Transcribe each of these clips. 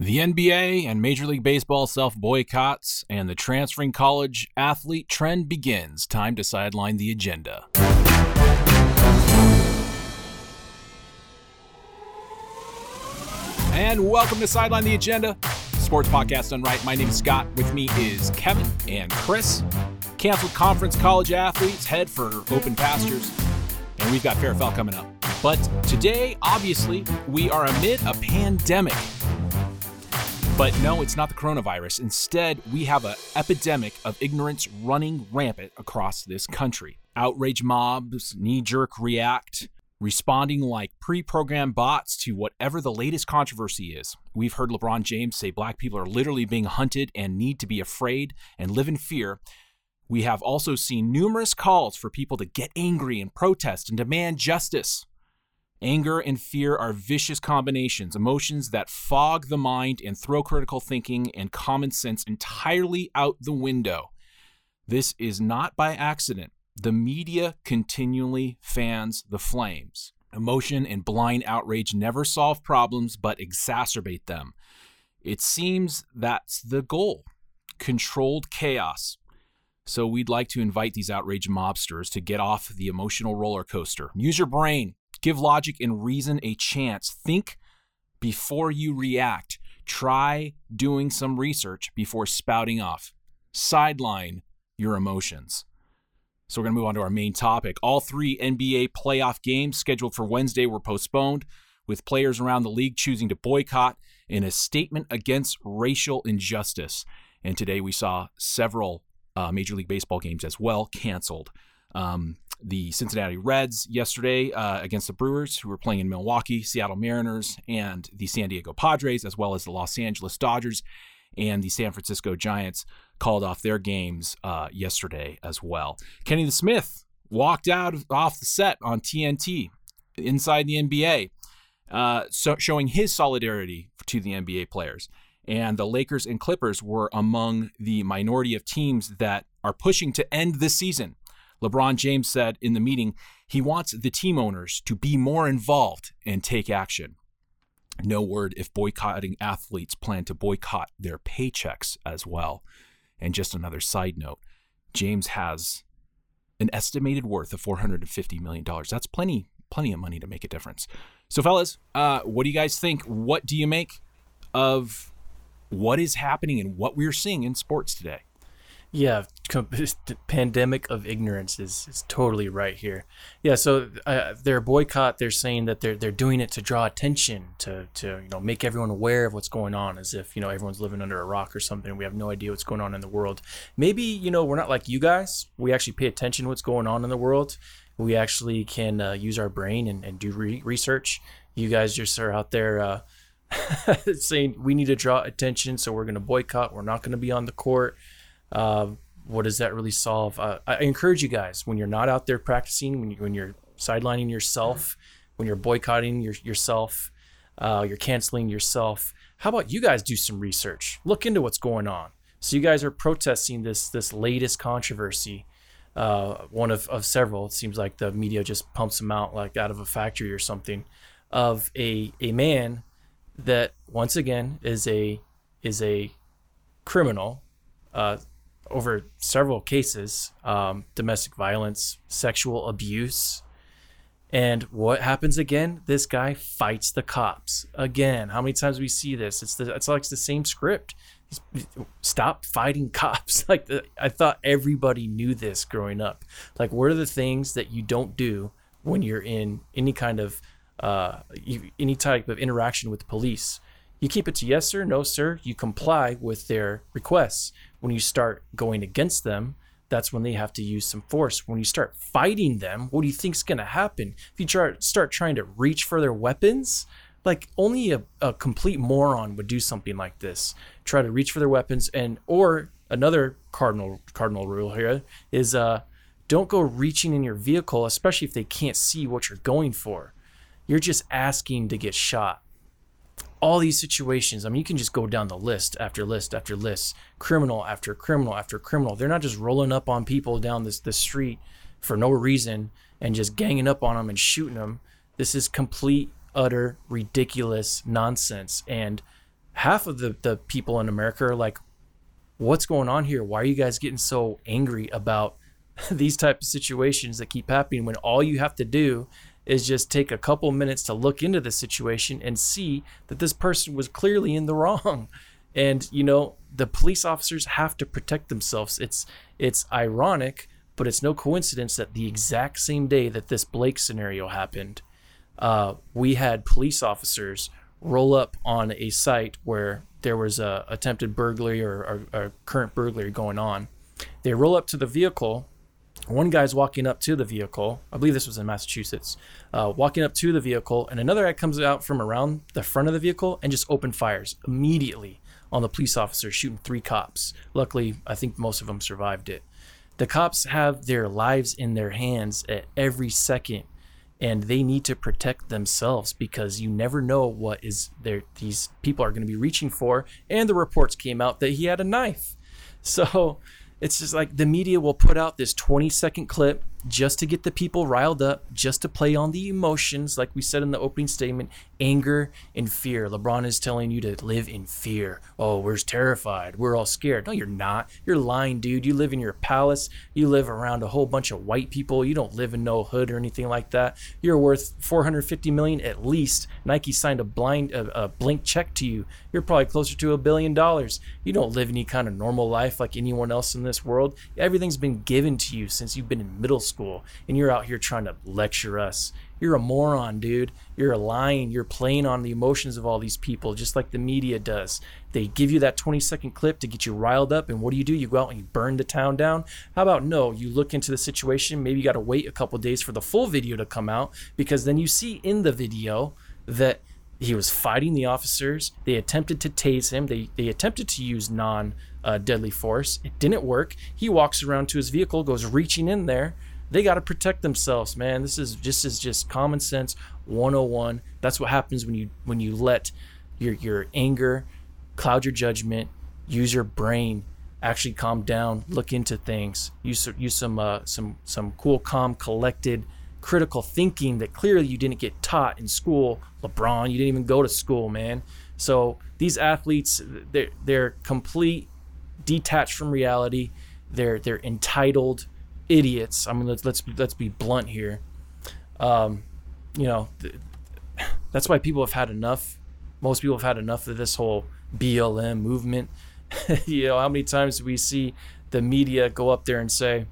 The NBA and Major League Baseball self boycotts, and the transferring college athlete trend begins. Time to sideline the agenda. And welcome to Sideline the Agenda, sports podcast done right. My name is Scott. With me is Kevin and Chris. Canceled conference college athletes head for open pastures, and we've got Fair coming up. But today, obviously, we are amid a pandemic but no, it's not the coronavirus. Instead, we have an epidemic of ignorance running rampant across this country. Outrage mobs, knee jerk react, responding like pre programmed bots to whatever the latest controversy is. We've heard LeBron James say black people are literally being hunted and need to be afraid and live in fear. We have also seen numerous calls for people to get angry and protest and demand justice. Anger and fear are vicious combinations, emotions that fog the mind and throw critical thinking and common sense entirely out the window. This is not by accident. The media continually fans the flames. Emotion and blind outrage never solve problems but exacerbate them. It seems that's the goal controlled chaos. So we'd like to invite these outraged mobsters to get off the emotional roller coaster. Use your brain, Give logic and reason a chance. Think before you react. Try doing some research before spouting off. Sideline your emotions. So we're going to move on to our main topic. All three NBA playoff games scheduled for Wednesday were postponed, with players around the league choosing to boycott in a statement against racial injustice. And today we saw several uh, Major League Baseball games as well canceled. Um, the Cincinnati Reds yesterday uh, against the Brewers, who were playing in Milwaukee, Seattle Mariners, and the San Diego Padres, as well as the Los Angeles Dodgers and the San Francisco Giants, called off their games uh, yesterday as well. Kenny the Smith walked out of, off the set on TNT inside the NBA, uh, so showing his solidarity to the NBA players. And the Lakers and Clippers were among the minority of teams that are pushing to end this season LeBron James said in the meeting he wants the team owners to be more involved and take action. No word if boycotting athletes plan to boycott their paychecks as well. And just another side note James has an estimated worth of $450 million. That's plenty, plenty of money to make a difference. So, fellas, uh, what do you guys think? What do you make of what is happening and what we're seeing in sports today? Yeah, pandemic of ignorance is, is totally right here. Yeah, so uh, their boycott, they're saying that they're they're doing it to draw attention to to you know make everyone aware of what's going on, as if you know everyone's living under a rock or something. We have no idea what's going on in the world. Maybe you know we're not like you guys. We actually pay attention to what's going on in the world. We actually can uh, use our brain and, and do re- research. You guys just are out there. Uh, saying we need to draw attention, so we're going to boycott. We're not going to be on the court uh, what does that really solve? Uh, I encourage you guys when you're not out there practicing, when, you, when you're sidelining yourself, when you're boycotting your, yourself, uh, you're canceling yourself. How about you guys do some research? Look into what's going on. So you guys are protesting this this latest controversy, uh, one of, of several. It seems like the media just pumps them out like out of a factory or something, of a a man that once again is a is a criminal, uh, over several cases um, domestic violence, sexual abuse. And what happens again? This guy fights the cops again. How many times we see this? It's the it's like the same script. Stop fighting cops. Like the, I thought everybody knew this growing up. Like what are the things that you don't do when you're in any kind of uh, any type of interaction with the police? You keep it to yes sir, no sir. You comply with their requests when you start going against them, that's when they have to use some force. When you start fighting them, what do you think is going to happen? If you try, start trying to reach for their weapons, like only a, a complete moron would do something like this. Try to reach for their weapons, and or another cardinal cardinal rule here is uh, don't go reaching in your vehicle, especially if they can't see what you're going for. You're just asking to get shot all these situations. I mean, you can just go down the list after list after list, criminal after criminal after criminal. They're not just rolling up on people down this the street for no reason and just ganging up on them and shooting them. This is complete, utter, ridiculous nonsense. And half of the the people in America are like, "What's going on here? Why are you guys getting so angry about these type of situations that keep happening when all you have to do is just take a couple minutes to look into the situation and see that this person was clearly in the wrong." And you know, the police officers have to protect themselves. It's it's ironic, but it's no coincidence that the exact same day that this Blake scenario happened, uh, we had police officers roll up on a site where there was a attempted burglary or, or current burglary going on. They roll up to the vehicle. One guy's walking up to the vehicle. I believe this was in Massachusetts. Uh, walking up to the vehicle, and another guy comes out from around the front of the vehicle and just open fires immediately on the police officer, shooting three cops. Luckily, I think most of them survived it. The cops have their lives in their hands at every second and they need to protect themselves because you never know what is there these people are going to be reaching for and the reports came out that he had a knife so it's just like the media will put out this 20 second clip just to get the people riled up, just to play on the emotions, like we said in the opening statement anger and fear. LeBron is telling you to live in fear. Oh, we're terrified. We're all scared. No, you're not. You're lying, dude. You live in your palace. You live around a whole bunch of white people. You don't live in no hood or anything like that. You're worth 450 million at least. Nike signed a blind a, a blank check to you. You're probably closer to a billion dollars. You don't live any kind of normal life like anyone else in this world. Everything's been given to you since you've been in middle school school and you're out here trying to lecture us. You're a moron, dude. You're a lying. You're playing on the emotions of all these people, just like the media does. They give you that 20 second clip to get you riled up, and what do you do? You go out and you burn the town down. How about no? You look into the situation. Maybe you got to wait a couple days for the full video to come out because then you see in the video that he was fighting the officers. They attempted to tase him. They they attempted to use non uh, deadly force. It didn't work. He walks around to his vehicle, goes reaching in there, they got to protect themselves, man. This is just is just common sense 101. That's what happens when you when you let your your anger cloud your judgment, use your brain, actually calm down, look into things, use use some uh, some some cool, calm, collected, critical thinking that clearly you didn't get taught in school. LeBron, you didn't even go to school, man. So these athletes, they're they're complete detached from reality. They're they're entitled idiots. I mean, let's let's let's be blunt here. Um, you know, th- that's why people have had enough. Most people have had enough of this whole BLM movement. you know, how many times do we see the media go up there and say,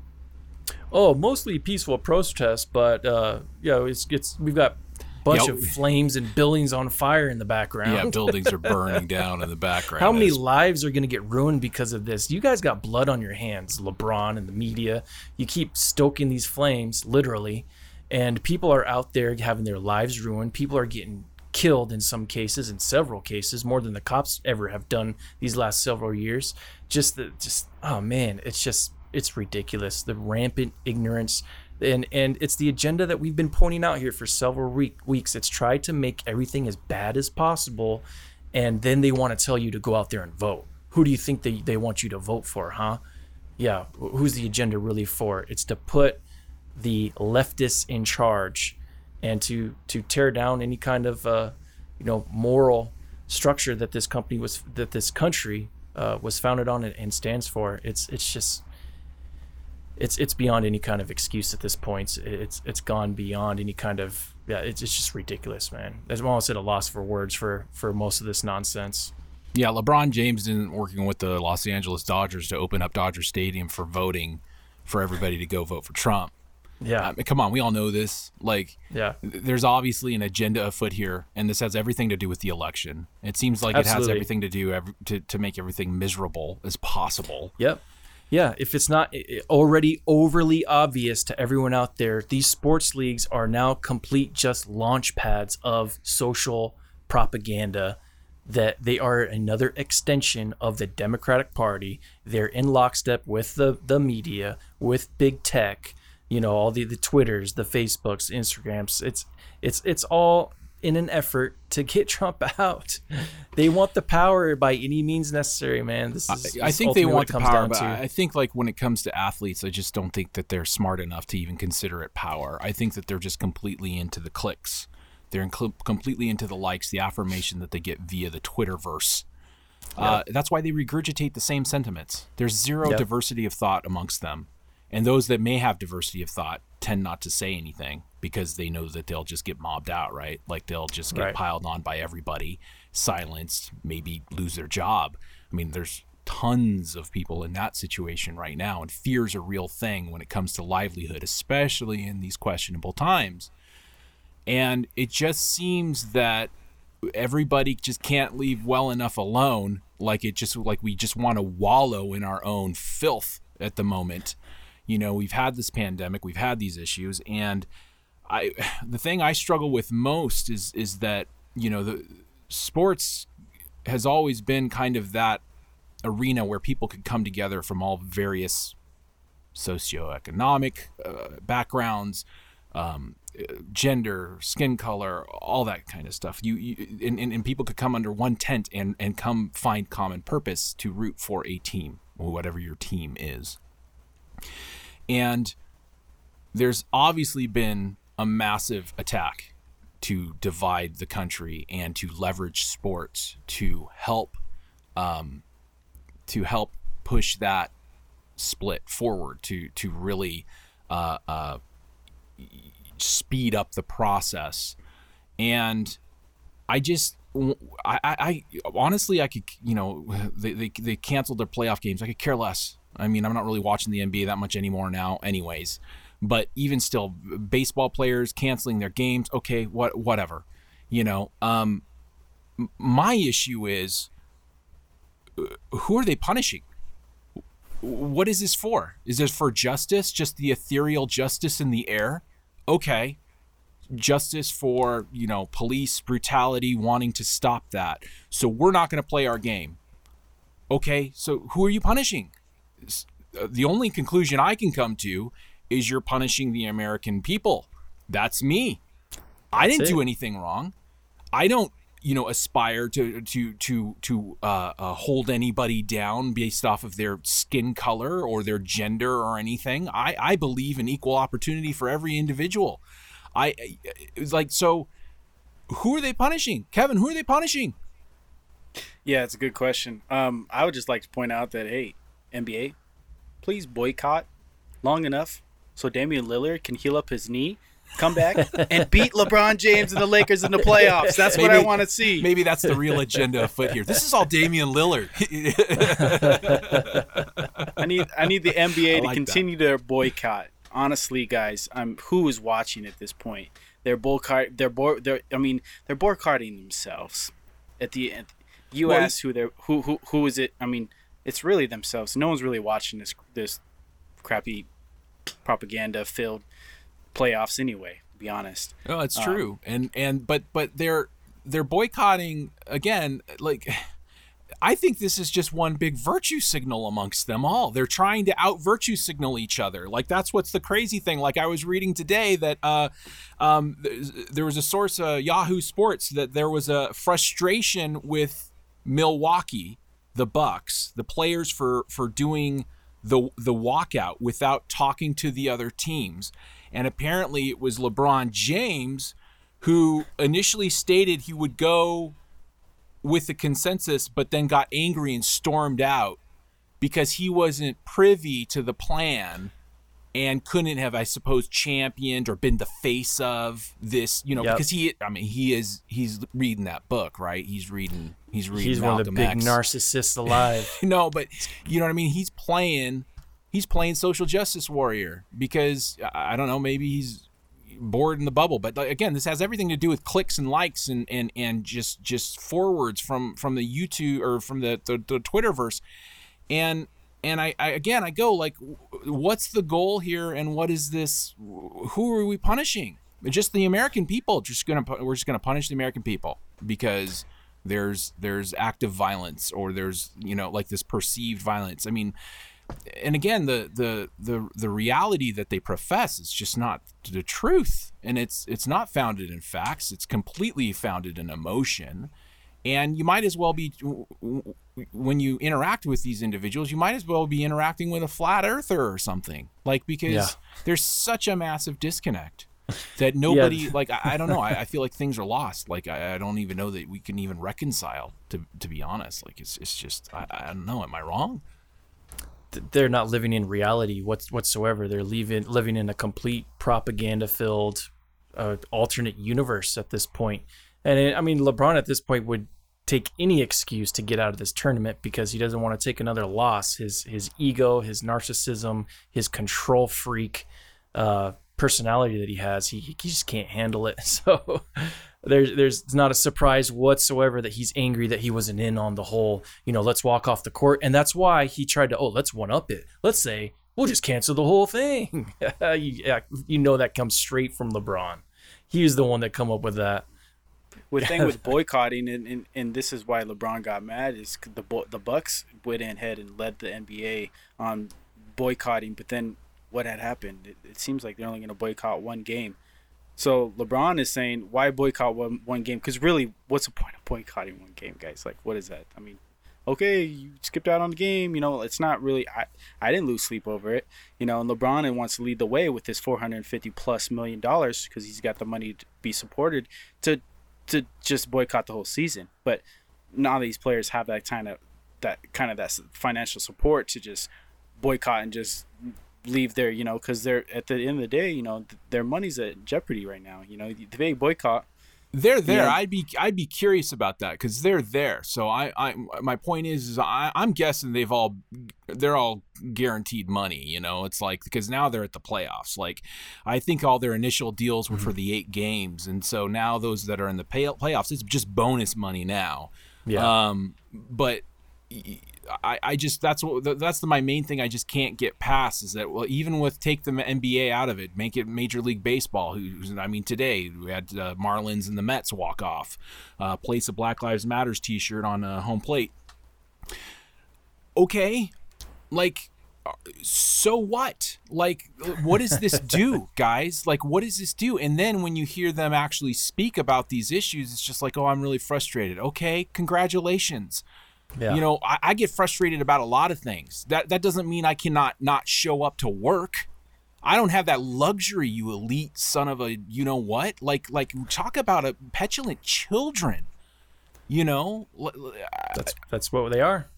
"Oh, mostly peaceful protest, but uh, you know, it's it's we've got bunch of flames and buildings on fire in the background. Yeah, buildings are burning down in the background. How many lives are going to get ruined because of this? You guys got blood on your hands, LeBron and the media. You keep stoking these flames, literally, and people are out there having their lives ruined. People are getting killed in some cases, in several cases, more than the cops ever have done these last several years. Just the, just oh man, it's just it's ridiculous. The rampant ignorance and and it's the agenda that we've been pointing out here for several week, weeks. It's tried to make everything as bad as possible, and then they want to tell you to go out there and vote. Who do you think they, they want you to vote for, huh? Yeah, who's the agenda really for? It's to put the leftists in charge and to to tear down any kind of uh, you know moral structure that this company was that this country uh, was founded on and stands for. It's it's just it's it's beyond any kind of excuse at this point. It's it's gone beyond any kind of yeah. It's, it's just ridiculous, man. As well as at a loss for words for for most of this nonsense. Yeah, LeBron James isn't working with the Los Angeles Dodgers to open up Dodger Stadium for voting for everybody to go vote for Trump. Yeah, I mean, come on, we all know this. Like, yeah, there's obviously an agenda afoot here, and this has everything to do with the election. It seems like Absolutely. it has everything to do to to make everything miserable as possible. Yep. Yeah, if it's not already overly obvious to everyone out there, these sports leagues are now complete just launch pads of social propaganda that they are another extension of the Democratic Party. They're in lockstep with the, the media, with big tech, you know, all the, the Twitters, the Facebooks, Instagrams. It's it's it's all in an effort to get Trump out. They want the power by any means necessary, man. This is. I, I think they want the power, but to. I think like when it comes to athletes, I just don't think that they're smart enough to even consider it power. I think that they're just completely into the clicks. They're completely into the likes, the affirmation that they get via the Twitterverse. Uh, that's why they regurgitate the same sentiments. There's zero Yep. diversity of thought amongst them. And those that may have diversity of thought tend not to say anything because they know that they'll just get mobbed out, right? Like they'll just get Right. piled on by everybody, silenced, maybe lose their job. I mean, there's tons of people in that situation right now, and fear is a real thing when it comes to livelihood, especially in these questionable times. And it just seems that everybody just can't leave well enough alone like it just like we just want to wallow in our own filth at the moment you know we've had this pandemic we've had these issues and i the thing i struggle with most is is that you know the sports has always been kind of that arena where people could come together from all various socioeconomic uh, backgrounds um, gender, skin color, all that kind of stuff. You, you and, and, and people could come under one tent and and come find common purpose to root for a team, whatever your team is. And there's obviously been a massive attack to divide the country and to leverage sports to help um, to help push that split forward to to really uh, uh, speed up the process. And i just I, I, honestly i could you know they, they, they canceled their playoff games. I could care less i mean i'm not really watching the nba that much anymore now anyways but even still baseball players canceling their games okay what whatever you know um my issue is uh, who are they punishing? What is this for? Is this for justice? Just the ethereal justice in the air? Okay. Justice for you know police brutality wanting to stop that. So we're not going to play our game. Okay so who are you punishing the only conclusion i can come to is you're punishing the american people. That's me. I didn't That's do anything wrong. I don't you know aspire to to to to uh, uh, hold anybody down based off of their skin color or their gender or anything. I i believe in equal opportunity for every individual. I it was like so who are they punishing? Kevin who are they punishing? Yeah, it's a good question. Um, I would just like to point out that hey, NBA, please boycott long enough so Damian Lillard can heal up his knee, come back, and beat LeBron James and the Lakers in the playoffs. That's what I want to see. maybe that's the real agenda afoot here this is all damian lillard I need I need the NBA I to like continue their boycott. Honestly, guys, I'm who is watching at this point? They're boycott. They're bo- They're. I mean, they're boycotting themselves. At the end, you Well, ask who they're who who who is it? I mean, it's really themselves. No one's really watching this this crappy propaganda filled playoffs anyway. To be honest. No, it's Um, true. And and but but they're they're boycotting again like I think this is just one big virtue signal amongst them all. They're trying to out virtue signal each other. Like that's what's the crazy thing. Like I was reading today that uh, um, th- there was a source, uh, Yahoo Sports, that there was a frustration with Milwaukee, the Bucks, the players for for doing the the walkout without talking to the other teams. And apparently it was LeBron James who initially stated he would go with the consensus, but then got angry and stormed out because he wasn't privy to the plan and couldn't have, I suppose, championed or been the face of this, you know, Yep. because he, I mean, he is, he's reading that book, right? He's reading, he's reading He's one of the big X. narcissists alive. no, but you know what I mean? He's playing, he's playing social justice warrior because I I don't know, maybe he's bored in the bubble. But again, this has everything to do with clicks and likes and and and just just forwards from from the YouTube or from the the, the Twitterverse, and and I, I again I go like, what's the goal here, and what is this? Who are we punishing? Just the American people. Just gonna we're just gonna punish the American people because there's there's active violence or there's you know like this perceived violence. I mean, and again the the the the reality that they profess is just not the truth. And it's it's not founded in facts. It's completely founded in emotion. And you might as well be when you interact with these individuals you might as well be interacting with a flat earther or something. Like because Yeah. there's such a massive disconnect that nobody like. I, I don't know. I, I, feel like things are lost. Like I, I, don't even know that we can even reconcile. To to be honest, like it's it's just I, I don't know. Am I wrong? They're not living in reality whatsoever. They're living living in a complete propaganda filled uh, alternate universe at this. And it, I mean, LeBron at this point would take any excuse to get out of this tournament because he doesn't want to take another loss. His his ego, his narcissism, his control freak uh, personality that he has, he he just can't handle it. So there's there's not a surprise whatsoever that he's angry that he wasn't in on the whole. You know, let's walk off the court, and that's why he tried to. Oh, let's one up it. Let's say we'll just cancel the whole thing. you, you know that comes straight from LeBron. He's the one that come up with that with thing with boycotting and, and, and this is why LeBron got mad is the the Bucks went ahead and led the NBA on boycotting, but then what had happened? It, it seems like they're only going to boycott one game. So LeBron is saying, why boycott one one game? Because really, what's the point of boycotting one game, guys? Like, what is that? I mean, okay, you skipped out on the game. You know, it's not really. I I didn't lose sleep over it. You know, and LeBron wants to lead the way with his 450 plus million dollars because he's got the money to be supported to to just boycott the whole season. But of these players have that kind of that kind of that financial support to just boycott and just leave their you know because they're at the end of the day you know their money's at jeopardy right now you know they boycott they're there. Yeah. I'd be I'd be curious about that because they're there. So I, I my point is, is I, I'm guessing they've all they're all guaranteed money. You know, it's like because now they're at the playoffs. Like I think all their initial deals were mm-hmm. for the eight games, and so now those that are in the pay, playoffs, it's just bonus money now. Yeah. Um, but I, I just that's what that's the, my main thing I just can't get past is that well even with take the NBA out of it make it Major League Baseball who's I mean today we had uh, Marlins and the Mets walk off uh, place a Black Lives Matters T-shirt on a home plate. Okay like so what? Like what does this do guys? Like what does this do? And then when you hear them actually speak about these issues it's just like oh i'm really frustrated. Okay congratulations yeah. You know, I, I, get frustrated about a lot of things. That that doesn't mean I cannot not show up to work. I don't have that luxury, you elite son of a you know what? Like like talk about a petulant children. You know, that's that's what they are.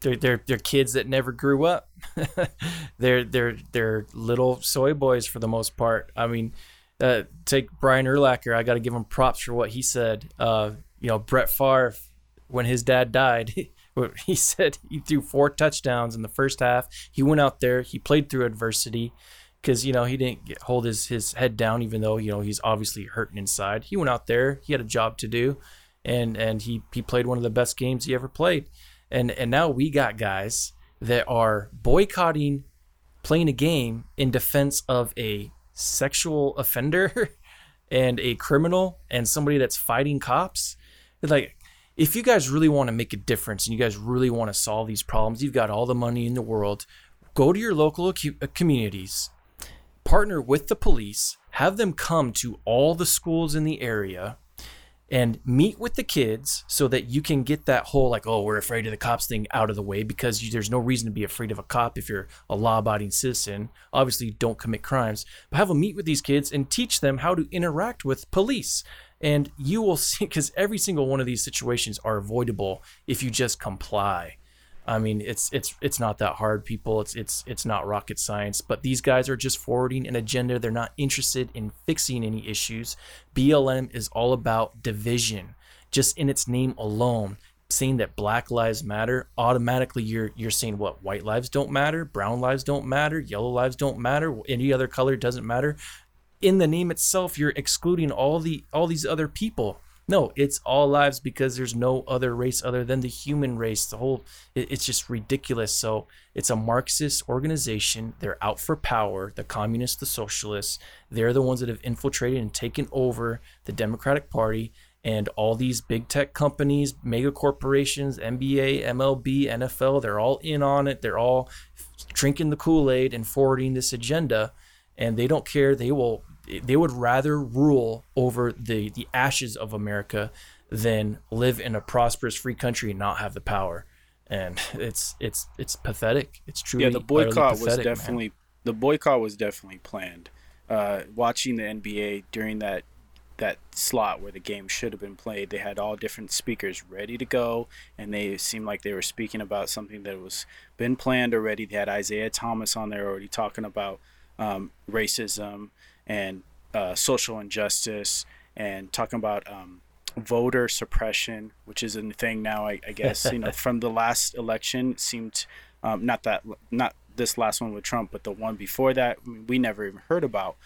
They're they're they're kids that never grew up. they're they're they're little soy boys for the most part. I mean, uh, take Brian Urlacher. I got to give him props for what he said. Uh, you know, Brett Favre when his dad died, he said he threw four touchdowns in the first half. He went out there, he played through adversity because you know he didn't get, hold his his head down, even though you know he's obviously hurting inside. He went out there, he had a job to do, and and he he played one of the best games he ever played. And and now we got guys that are boycotting playing a game in defense of a sexual offender and a criminal and somebody that's fighting cops. Like if you guys really want to make a difference and you guys really want to solve these problems, you've got all the money in the world. Go to your local uh, communities, partner with the police, have them come to all the schools in the area and meet with the kids so that you can get that whole like oh we're afraid of the cops thing out of the way because you, there's no reason to be afraid of a cop if you're a law-abiding citizen obviously don't commit crimes but have them meet with these kids and teach them how to interact with police and you will see because every single one of these situations are avoidable if you just comply. I mean it's it's it's not that hard people. It's it's it's not rocket science. But these guys are just forwarding an agenda. They're not interested in fixing any issues. Blm is all about division just in its name alone. Saying that black lives matter automatically you're you're saying what? White lives don't matter brown lives don't matter yellow lives don't matter any other color doesn't matter in the name itself you're excluding all the all these other people. No it's all lives because there's no other race other than the human race. The whole it, it's just ridiculous. So it's a marxist organization. They're out for power. The communists the socialists they're the ones that have infiltrated and taken over the democratic party. And all these big tech companies mega corporations nba mlb nfl they're all in on it. They're all drinking the kool-aid and forwarding this agenda. And they don't care. They will they would rather rule over the the ashes of America than live in a prosperous free country and not have the power. And it's it's it's pathetic. It's truly yeah. The boycott pathetic, was definitely man. the boycott was definitely planned. uh, watching the NBA during that that slot where the game should have been played. They had all different speakers ready to go, and they seemed like they were speaking about something that was been planned already. They had Isaiah Thomas on there already talking about um, racism and uh, social injustice and talking about um, voter suppression, which is a thing now. I, I guess you know from the last election seemed um, not that not this last one with Trump, but the one before that we never even heard about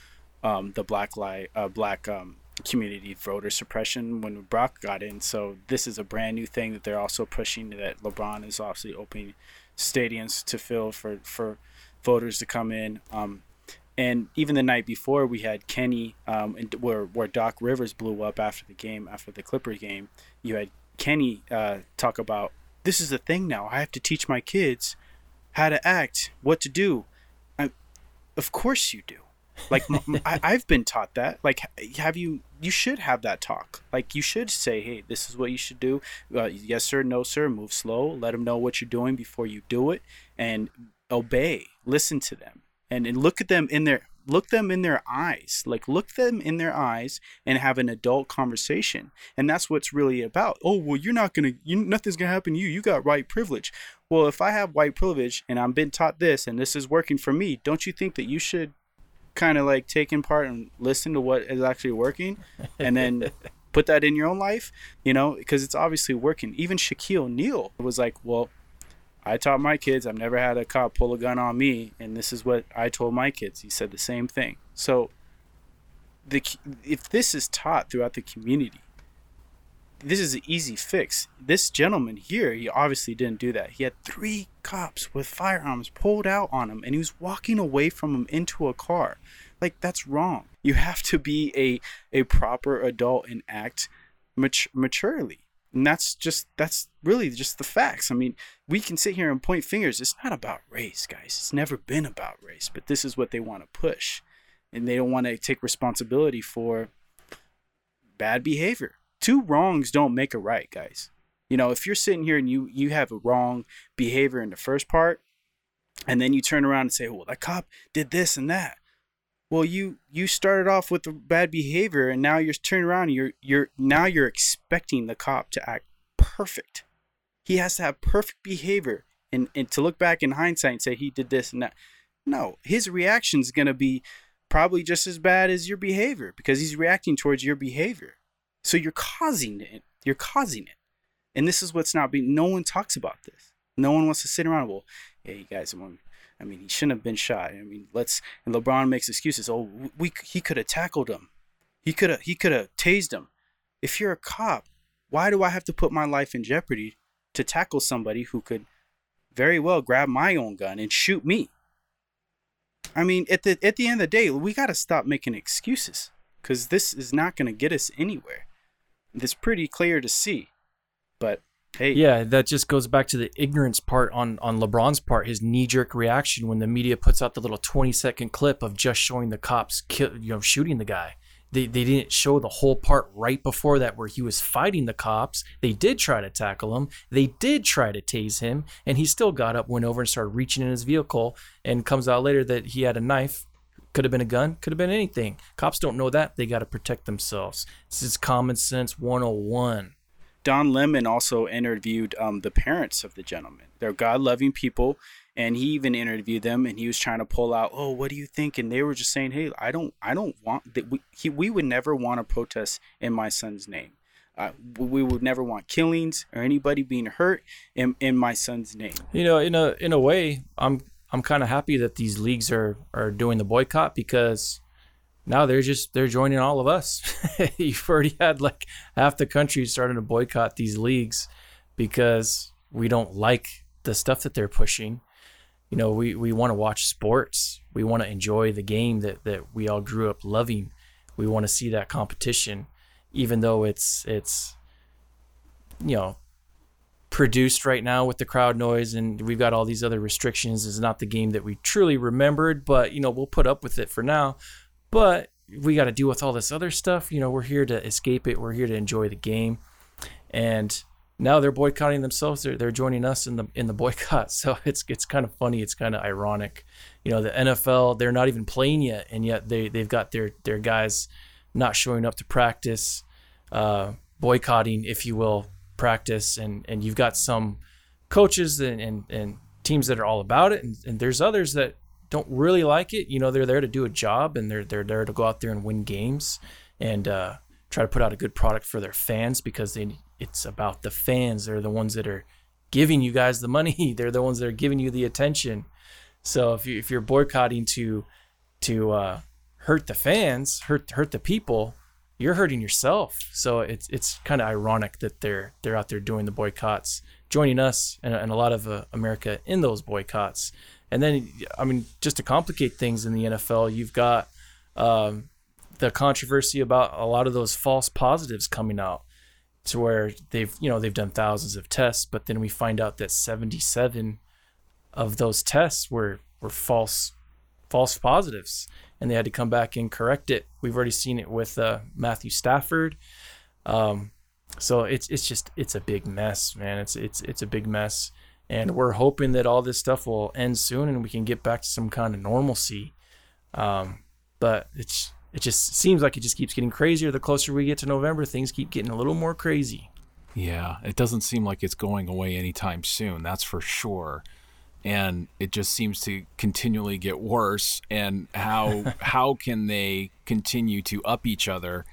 um, the black lie uh, black um, community voter suppression when Barack got in. So this is a brand new thing that they're also pushing. That LeBron is obviously opening stadiums to fill for for voters to come in. Um, and even the night before, we had Kenny, um, and where where Doc Rivers blew up after the game, after the Clippers game. You had Kenny uh, talk about this is the thing now. I have to teach my kids how to act, what to do. I, of course you do. Like I, I've been taught that. Like, have you? You should have that talk. Like, you should say, "Hey, this is what you should do." Uh, yes, sir. No, sir. Move slow. Let them know what you're doing before you do it, and obey. Listen to them, and and look at them in their look them in their eyes. Like, look them in their eyes and have an adult conversation. And that's what's really about. Oh, well, you're not gonna. You nothing's gonna happen to you. You got white privilege. Well, if I have white privilege and I'm been taught this and this is working for me, don't you think that you should kind of like taking part and listen to what is actually working and then put that in your own life, you know, because it's obviously working. Even Shaquille O'Neal was like, well, I taught my kids, I've never had a cop pull a gun on me, and this is what I told my kids. He said the same thing. So, the if this is taught throughout the community, this is an easy fix. This gentleman here, he obviously didn't do that. He had three cops with firearms pulled out on him, and he was walking away from him into a car. Like that's wrong. You have to be a a proper adult and act mat- maturely. And that's just that's really just the facts. I mean, we can sit here and point fingers. It's not about race, guys. It's never been about race, but this is what they want to push. And they don't want to take responsibility for bad behavior two wrongs don't make a right, guys. You know, if you're sitting here and you you have a wrong behavior in the first part, and then you turn around and say, "Well, that cop did this and that." Well, you you started off with bad behavior, and now you're turning around. You're you're now you're expecting the cop to act perfect. He has to have perfect behavior, and and to look back in hindsight and say he did this and that. No, his reaction is going to be probably just as bad as your behavior because he's reacting towards your behavior. So you're causing it. You're causing it. And this is what's not being, no one talks about this. No one wants to sit around, well, yeah, you guys, I mean, he shouldn't have been shot. I mean, let's, and LeBron makes excuses. Oh, we, he could have tackled him. He could have, he could have tased him. If you're a cop, why do I have to put my life in jeopardy to tackle somebody who could very well grab my own gun and shoot me? I mean, at the at the end of the day, we got to stop making excuses because this is not going to get us anywhere. It's pretty clear to see, but yeah, that just goes back to the ignorance part on on LeBron's part, his knee jerk reaction when the media puts out the little twenty second clip of just showing the cops kill, you know, shooting the guy. They, they didn't show the whole part right before that where he was fighting the cops. They did try to tackle him. They did try to tase him, and he still got up, went over, and started reaching in his vehicle. And comes out later that he had a knife could have been a gun, could have been anything. Cops don't know that. They got to protect themselves. This is common sense 101. Don Lemon also interviewed um, the parents of the gentleman. They're God loving people. And he even interviewed them and he was trying to pull out, oh, what do you think? And they were just saying, hey, I don't, I don't want that. We, he, we would never want to protest in my son's name. Uh, we would never want killings or anybody being hurt in, in my son's name. You know, in a in a way, I'm I'm kind of happy that these leagues are are doing the boycott because now they're just they're joining all of us. You've already had like half the country starting to boycott these leagues because we don't like the stuff that they're pushing. You know, we, we want to watch sports. We want to enjoy the game that, that we all grew up loving. We want to see that competition, even though it's it's you know produced right now with the crowd noise and we've got all these other restrictions is not the game that we truly remembered but you know we'll put up with it for now but we got to deal with all this other stuff you know we're here to escape it we're here to enjoy the game and now they're boycotting themselves. They're, they're joining us in the in the boycott. So it's it's kind of funny. It's kind of ironic. You know, the NFL they're not even playing yet, and yet they they've got their their guys not showing up to practice, uh, boycotting, if you will, practice, and and you've got some coaches and and, and teams that are all about it, and, and there's others that don't really like it. You know, they're there to do a job, and they're they're there to go out there and win games, and uh, try to put out a good product for their fans because they it's about the fans. They're the ones that are giving you guys the money. They're the ones that are giving you the attention. So if you if you're boycotting to to uh, hurt the fans, hurt hurt the people, you're hurting yourself. So it's it's kind of ironic that they're they're out there doing the boycotts, joining us and, and a lot of uh, America in those boycotts. And then I mean, just to complicate things in the NFL, you've got um, the controversy about a lot of those false positives coming out to where they've you know they've done thousands of tests but then we find out that 77 of those tests were were false false positives and they had to come back and correct it. We've already seen it with uh, matthew stafford. Um, so it's it's just it's a big mess man. It's it's it's a big mess and we're hoping that all this stuff will end soon and we can get back to some kind of normalcy um, but it's it just seems like it just keeps getting crazier the closer we get to November. Things keep getting a little more crazy. Yeah, it doesn't seem like it's going away anytime soon. That's for sure. And it just seems to continually get worse. And how how can they continue to up each other?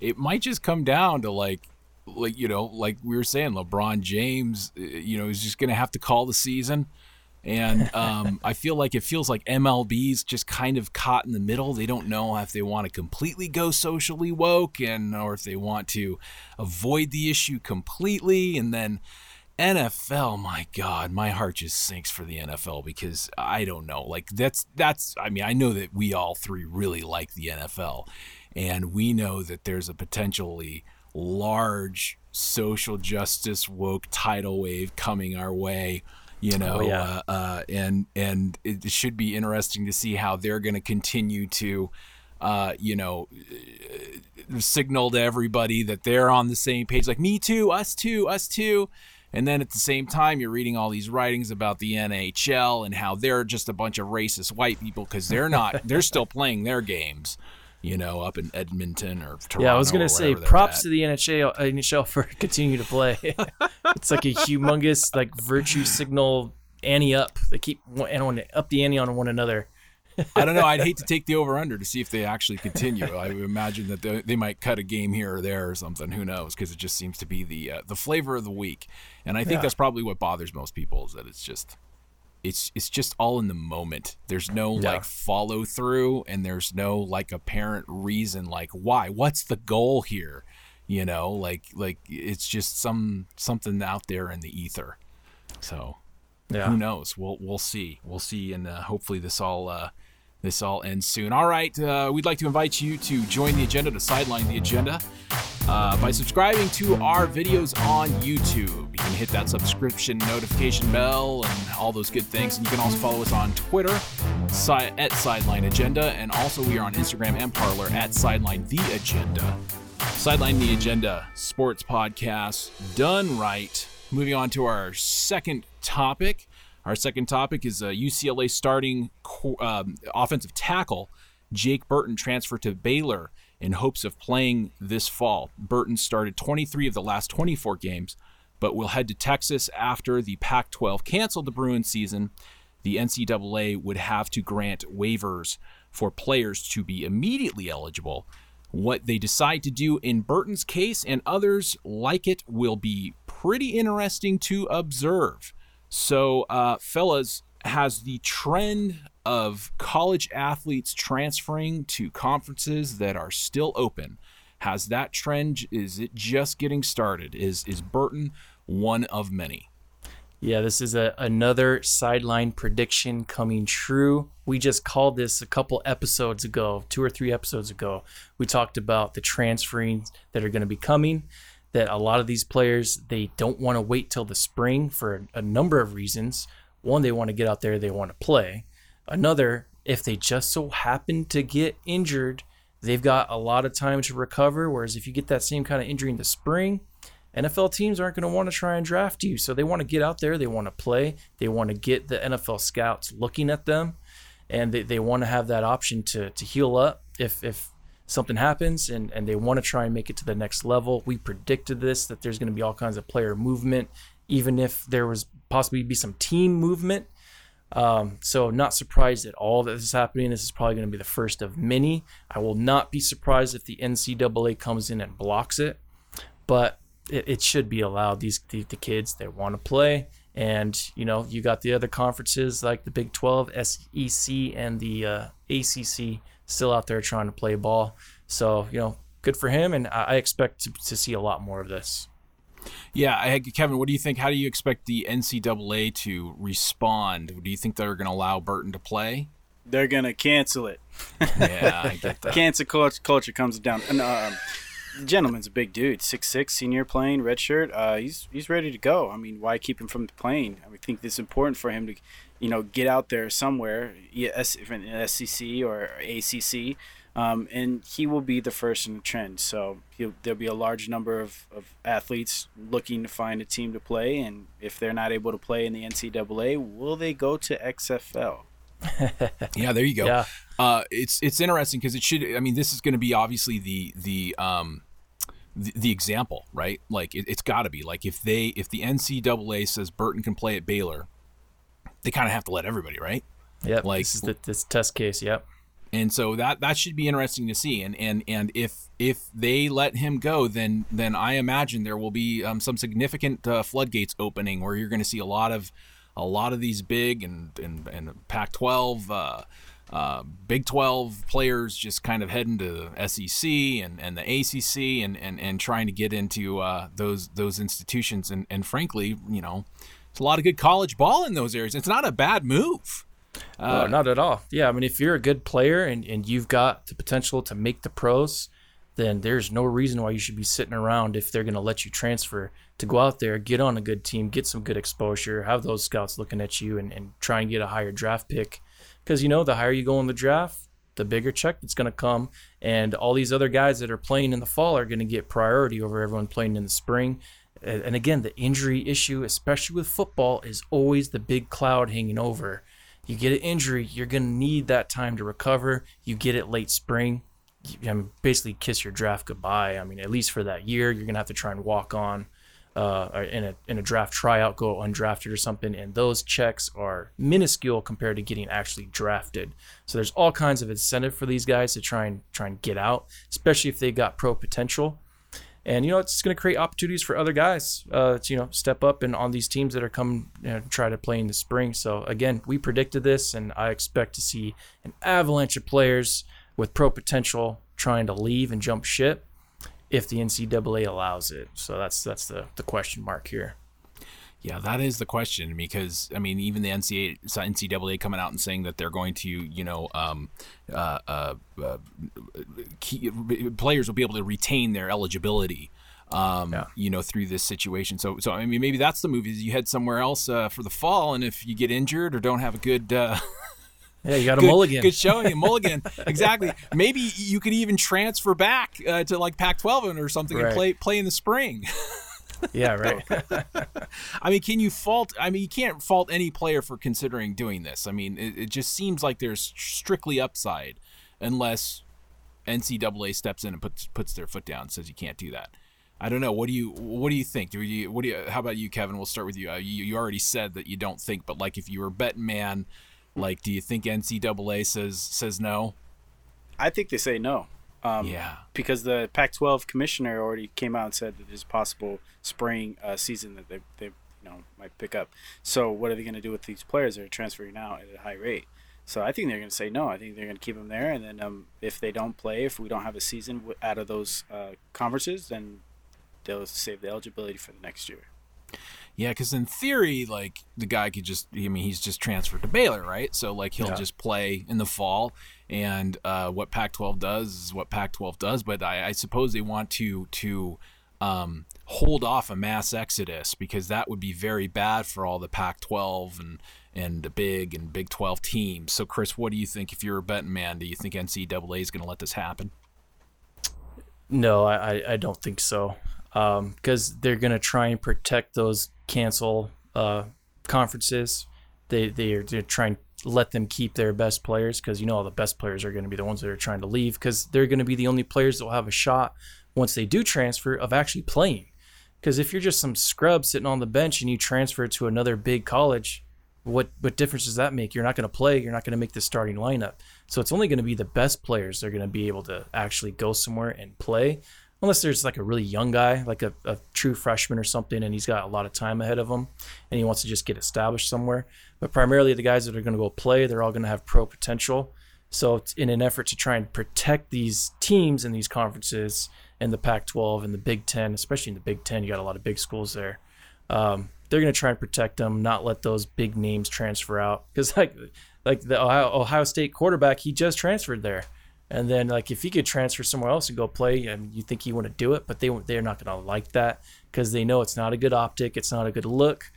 It might just come down to like like you know like we were saying LeBron James you know is just going to have to call the season and um, I feel like it feels like MLB's just kind of caught in the middle. They don't know if they want to completely go socially woke and or if they want to avoid the issue completely. And then NFL, my God, my heart just sinks for the NFL because I don't know. Like that's that's I mean, I know that we all three really like the NFL. And we know that there's a potentially large social justice woke tidal wave coming our way you know oh, yeah. uh, uh, and and it should be interesting to see how they're going to continue to uh, you know uh, signal to everybody that they're on the same page like me too us too us too and then at the same time you're reading all these writings about the NHL and how they're just a bunch of racist white people because they're not they're still playing their games you know, up in Edmonton or Toronto. Yeah, I was gonna say props to the NHL, NHL for continuing to play. it's like a humongous like virtue signal ante up. They keep and up the ante on one another. I don't know. I'd hate to take the over under to see if they actually continue. I would imagine that they, they might cut a game here or there or something. Who knows? Because it just seems to be the uh, the flavor of the week, and I think yeah. that's probably what bothers most people is that it's just it's it's just all in the moment. There's no yeah. like follow through and there's no like apparent reason like why. What's the goal here? You know, like like it's just some something out there in the ether. So yeah. who knows? We'll we'll see. We'll see and uh, hopefully this all uh, this all ends soon. All right, uh, we'd like to invite you to join the agenda, to sideline the agenda, uh, by subscribing to our videos on YouTube. You can hit that subscription notification bell and all those good things. And you can also follow us on Twitter si- at Sideline Agenda, and also we are on Instagram and Parler at Sideline The Agenda. Sideline The Agenda, sports podcast done right. Moving on to our second topic. Our second topic is UCLA starting um, offensive tackle. Jake Burton transferred to Baylor in hopes of playing this fall. Burton started 23 of the last 24 games, but will head to Texas after the Pac 12 canceled the Bruin season. The NCAA would have to grant waivers for players to be immediately eligible. What they decide to do in Burton's case and others like it will be pretty interesting to observe. So, uh, fellas, has the trend of college athletes transferring to conferences that are still open. Has that trend is it just getting started? Is is burton one of many? Yeah this is a, another sideline prediction coming true. We just called this a couple episodes ago two or three episodes ago. We talked about the transferring that are going to be coming that a lot of these players they don't want to wait till the spring for a, a number of reasons. One, they want to get out there, they want to play. Another, if they just so happen to get injured, they've got a lot of time to recover. Whereas if you get that same kind of injury in the spring, NFL teams aren't going to want to try and draft you. So they want to get out there, they want to play, they want to get the NFL scouts looking at them, and they, they want to have that option to, to heal up if, if something happens and, and they want to try and make it to the next level. We predicted this that there's going to be all kinds of player movement, even if there was possibly be some team movement. Um, so not surprised at all that this is happening. This is probably going to be the first of many. I will not be surprised if the NCAA comes in and blocks it, but it, it should be allowed. These the, the kids they want to play, and you know you got the other conferences like the Big 12, SEC, and the uh, ACC still out there trying to play ball. So you know, good for him, and I, I expect to, to see a lot more of this. Yeah, I, Kevin, what do you think? How do you expect the NCAA to respond? Do you think they're going to allow Burton to play? They're gonna cancel it. Yeah, I get that. Cancel culture, culture comes down. And, um, the gentleman's a big dude, six six, senior playing, red shirt. Uh, he's he's ready to go. I mean, why keep him from playing? I mean, think it's important for him to, you know, get out there somewhere, yes, if in SEC or ACC, um, and he will be the first in the trend. So there'll be a large number of, of athletes looking to find a team to play, and if they're not able to play in the NCAA, will they go to XFL? yeah, there you go. Yeah. Uh, it's it's interesting because it should. I mean, this is going to be obviously the the um the, the example, right? Like it, has got to be like if they if the NCAA says Burton can play at Baylor, they kind of have to let everybody, right? Yep. Like this is the this test case. Yep. And so that that should be interesting to see. And and and if if they let him go, then then I imagine there will be um, some significant uh, floodgates opening where you're going to see a lot of a lot of these big and and, and Pac-12, uh, uh, Big 12 players just kind of heading to SEC and, and the ACC and, and, and trying to get into uh, those those institutions. And, and frankly, you know, it's a lot of good college ball in those areas. It's not a bad move. Uh, not at all. Yeah, I mean, if you're a good player and, and you've got the potential to make the pros, then there's no reason why you should be sitting around if they're going to let you transfer to go out there, get on a good team, get some good exposure, have those scouts looking at you, and, and try and get a higher draft pick. Because, you know, the higher you go in the draft, the bigger check that's going to come. And all these other guys that are playing in the fall are going to get priority over everyone playing in the spring. And again, the injury issue, especially with football, is always the big cloud hanging over. You get an injury, you're going to need that time to recover. You get it late spring, I mean, basically kiss your draft goodbye. I mean, at least for that year, you're gonna have to try and walk on uh, in a in a draft tryout, go undrafted or something, and those checks are minuscule compared to getting actually drafted. So there's all kinds of incentive for these guys to try and try and get out, especially if they got pro potential. And you know, it's going to create opportunities for other guys uh, to you know step up and on these teams that are coming you know, try to play in the spring. So again, we predicted this, and I expect to see an avalanche of players with pro potential trying to leave and jump ship if the NCAA allows it. So that's that's the, the question mark here. Yeah, that is the question because I mean, even the NCAA, NCAA coming out and saying that they're going to, you know, um, uh, uh, uh, key, players will be able to retain their eligibility, um, yeah. you know, through this situation. So, so I mean, maybe that's the move is you head somewhere else uh, for the fall, and if you get injured or don't have a good uh, Yeah, you got a good, mulligan. Good showing, a mulligan. exactly. Maybe you could even transfer back uh, to like Pac-12 or something right. and play play in the spring. yeah, right. I mean, can you fault? I mean, you can't fault any player for considering doing this. I mean, it, it just seems like there's strictly upside, unless NCAA steps in and puts puts their foot down and says you can't do that. I don't know. What do you What do you think? Do you What do you? How about you, Kevin? We'll start with you. Uh, you, you already said that you don't think, but like if you were betting man like, do you think NCAA says says no? I think they say no. Um, yeah. Because the Pac-12 commissioner already came out and said that there's a possible spring uh, season that they they you know might pick up. So what are they going to do with these players that are transferring now at a high rate? So I think they're going to say no. I think they're going to keep them there, and then um, if they don't play, if we don't have a season out of those uh, conferences, then they'll save the eligibility for the next year. Yeah, because in theory, like the guy could just, I mean, he's just transferred to Baylor, right? So, like, he'll yeah. just play in the fall. And uh, what Pac 12 does is what Pac 12 does. But I, I, suppose they want to, to, um, hold off a mass exodus because that would be very bad for all the Pac 12 and, and the big and Big 12 teams. So, Chris, what do you think if you're a betting man? Do you think NCAA is going to let this happen? No, I, I don't think so. Because they're going to try and protect those cancel uh, conferences. They they're, they're trying to let them keep their best players because you know all the best players are going to be the ones that are trying to leave because they're going to be the only players that will have a shot once they do transfer of actually playing. Because if you're just some scrub sitting on the bench and you transfer to another big college, what what difference does that make? You're not going to play. You're not going to make the starting lineup. So it's only going to be the best players that are going to be able to actually go somewhere and play, unless there's like a really young guy, like a, a true freshman or something, and he's got a lot of time ahead of him, and he wants to just get established somewhere. But primarily, the guys that are going to go play, they're all going to have pro potential. So in an effort to try and protect these teams in these conferences in the Pac-12 and the Big Ten, especially in the Big Ten, you got a lot of big schools there. Um, they're going to try and protect them, not let those big names transfer out. Because like like the Ohio, Ohio State quarterback, he just transferred there, and then like if he could transfer somewhere else and go play, I mean, you think he want to do it, but they they're not going to like that because they know it's not a good optic, it's not a good look,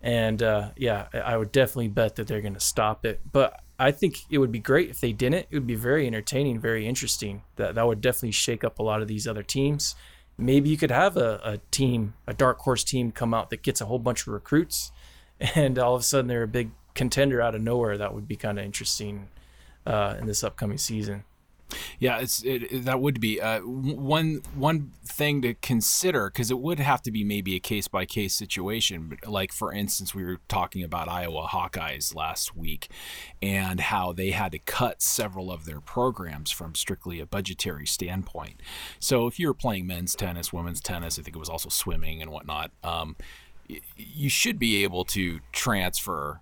and uh, yeah, I would definitely bet that they're going to stop it. But I think it would be great if they didn't. It would be very entertaining, very interesting. That that would definitely shake up a lot of these other teams. Maybe you could have a, a team, a dark horse team, come out that gets a whole bunch of recruits, and all of a sudden they're a big contender out of nowhere. That would be kind of interesting uh, in this upcoming season. Yeah, it's it, that would be uh, one one thing to consider because it would have to be maybe a case by case situation. Like for instance, we were talking about Iowa Hawkeyes last week and how they had to cut several of their programs from strictly a budgetary standpoint. So if you were playing men's tennis, women's tennis, I think it was also swimming and whatnot. Um, you should be able to transfer.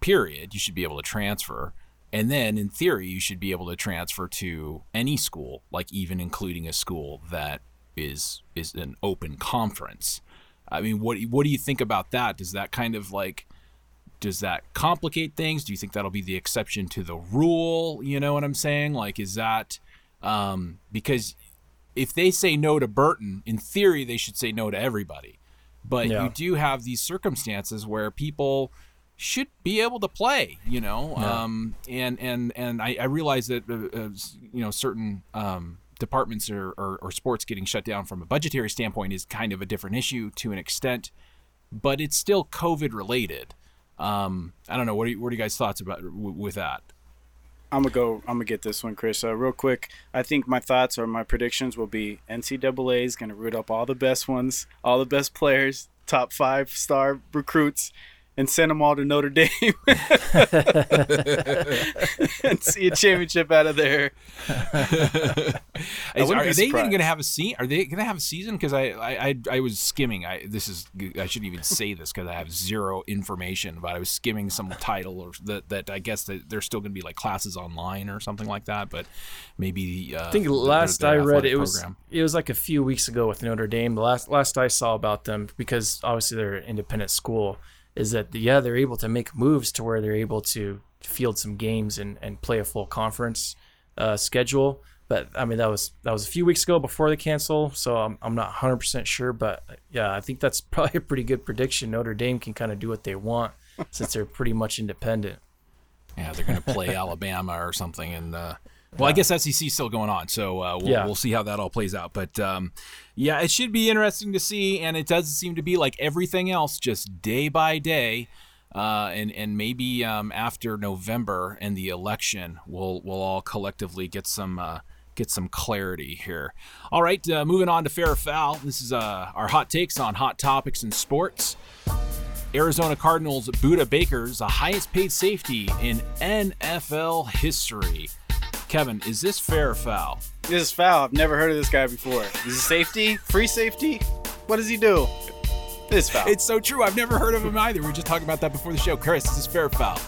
Period. You should be able to transfer and then, in theory, you should be able to transfer to any school, like even including a school that is is an open conference. I mean, what what do you think about that? Does that kind of like does that complicate things? Do you think that'll be the exception to the rule? You know what I'm saying? Like, is that um, because if they say no to Burton, in theory, they should say no to everybody. But yeah. you do have these circumstances where people should be able to play, you know. Yeah. Um, and and and I, I realize that uh, uh, you know certain um, departments or, or, or, sports getting shut down from a budgetary standpoint is kind of a different issue to an extent, but it's still COVID related. Um, I don't know. What are, you, what are you guys' thoughts about w- with that? I'm gonna go. I'm gonna get this one, Chris. Uh, real quick. I think my thoughts or my predictions will be NCAA is gonna root up all the best ones, all the best players, top five star recruits, and send them all to Notre Dame and see a championship out of there. Is, are, are they even going to have a season? Are they going to have a season? Because I, I, I, was skimming. I this is I shouldn't even say this because I have zero information. But I was skimming some title or that that I guess that there's still going to be like classes online or something like that. But maybe uh, I think last the, the I read it was it was like a few weeks ago with Notre Dame. The last last I saw about them because obviously they're an independent school is that yeah they're able to make moves to where they're able to field some games and, and play a full conference uh, schedule. But I mean that was that was a few weeks ago before the cancel, so I'm, I'm not 100 percent sure. But yeah, I think that's probably a pretty good prediction. Notre Dame can kind of do what they want since they're pretty much independent. Yeah, they're going to play Alabama or something, and uh, well, I guess SEC is still going on, so uh, we'll, yeah. we'll see how that all plays out. But um, yeah, it should be interesting to see, and it does seem to be like everything else, just day by day. Uh, and and maybe um, after November and the election, we'll we'll all collectively get some uh, get some clarity here. All right, uh, moving on to fair or foul. This is uh, our hot takes on hot topics in sports. Arizona Cardinals Budda Baker's the highest paid safety in NFL history. Kevin, is this fair or foul? This is foul. I've never heard of this guy before. Is he safety? Free safety? What does he do? This foul. It's so true. I've never heard of him either. We were just talking about that before the show. Chris, is this fair or foul?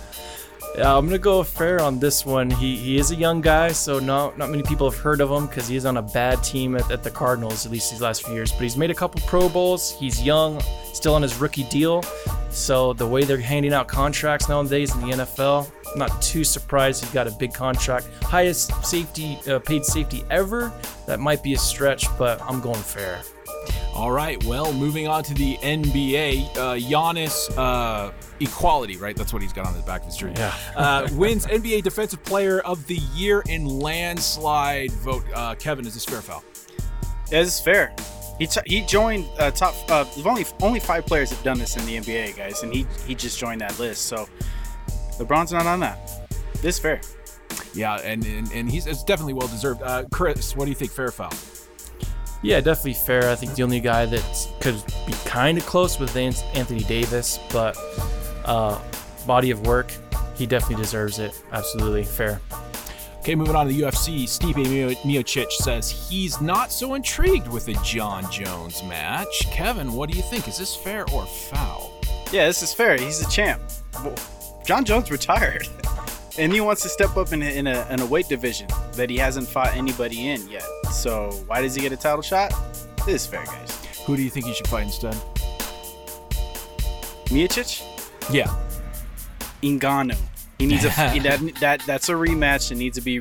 Yeah, I'm gonna go fair on this one. He he is a young guy, so not not many people have heard of him because he's on a bad team at, at the Cardinals at least these last few years. But he's made a couple Pro Bowls. He's young, still on his rookie deal. So the way they're handing out contracts nowadays in the NFL, not too surprised he got a big contract. Highest safety uh, paid safety ever. That might be a stretch, but I'm going fair. All right. Well, moving on to the NBA, uh, Giannis uh, equality, right? That's what he's got on his back of his jersey. Yeah. uh, wins NBA Defensive Player of the Year in landslide vote. Uh, Kevin, is this fair foul? Yeah, this is fair. He, t- he joined uh, top. Uh, only only five players have done this in the NBA, guys, and he he just joined that list. So LeBron's not on that. This is fair. Yeah, and and, and he's it's definitely well deserved. Uh, Chris, what do you think? Fair or foul? Yeah, definitely fair. I think the only guy that could be kind of close with Anthony Davis, but uh, body of work, he definitely deserves it. Absolutely fair. Okay, moving on to the UFC. Stipe Mio- Miocic says he's not so intrigued with the Jon Jones match. Kevin, what do you think? Is this fair or foul? Yeah, this is fair. He's a champ. Well, Jon Jones retired, and he wants to step up in a, in a in a weight division that he hasn't fought anybody in yet. So why does he get a title shot? This is fair, guys. Who do you think he should fight instead? Miocic, Yeah, Ngannou. He needs a that, that that's a rematch that needs to be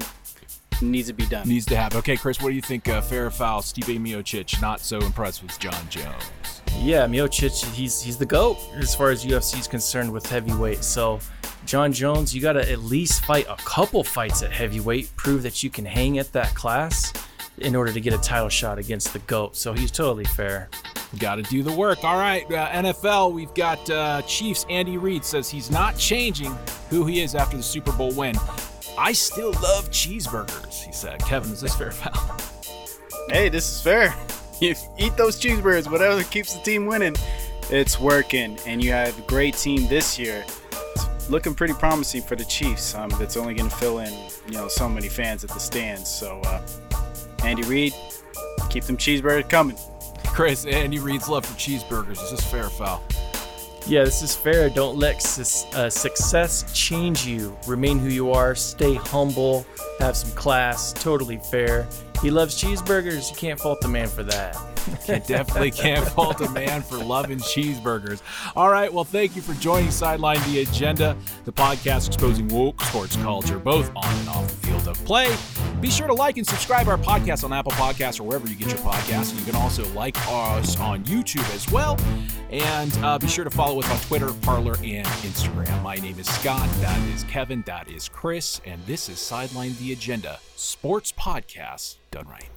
needs to be done. needs to happen. Okay, Chris, what do you think? Uh, fair or foul? Stipe Miocic not so impressed with Jon Jones. Yeah, Miocic, he's he's the goat as far as UFC is concerned with heavyweight. So, Jon Jones, you got to at least fight a couple fights at heavyweight, prove that you can hang at that class in order to get a title shot against the goat. So he's totally fair. Got to do the work. All right, uh, NFL. We've got uh, Chiefs. Andy Reid says he's not changing who he is after the Super Bowl win. I still love cheeseburgers, he said. Kevin, is this fair or foul? Hey, this is fair. You eat those cheeseburgers, whatever keeps the team winning. It's working, and you have a great team this year. It's looking pretty promising for the Chiefs. Um, that's only going to fill in, you know, so many fans at the stands. So, uh, Andy Reid, keep them cheeseburgers coming. Chris, Andy Reid's love for cheeseburgers. Is this fair or foul? Yeah, this is fair. Don't let su- uh, success change you. Remain who you are. Stay humble. Have some class. Totally fair. He loves cheeseburgers. You can't fault the man for that. You definitely can't fault a man for loving cheeseburgers. All right, well, thank you for joining Sideline the Agenda, the podcast exposing woke sports culture, both on and off the field of play. Be sure to like and subscribe our podcast on Apple Podcasts or wherever you get your podcasts. And you can also like us on YouTube as well. And uh, be sure to follow us on Twitter, Parler, and Instagram. My name is Scott. That is Kevin. That is Chris. And this is Sideline the Agenda, sports podcast done right.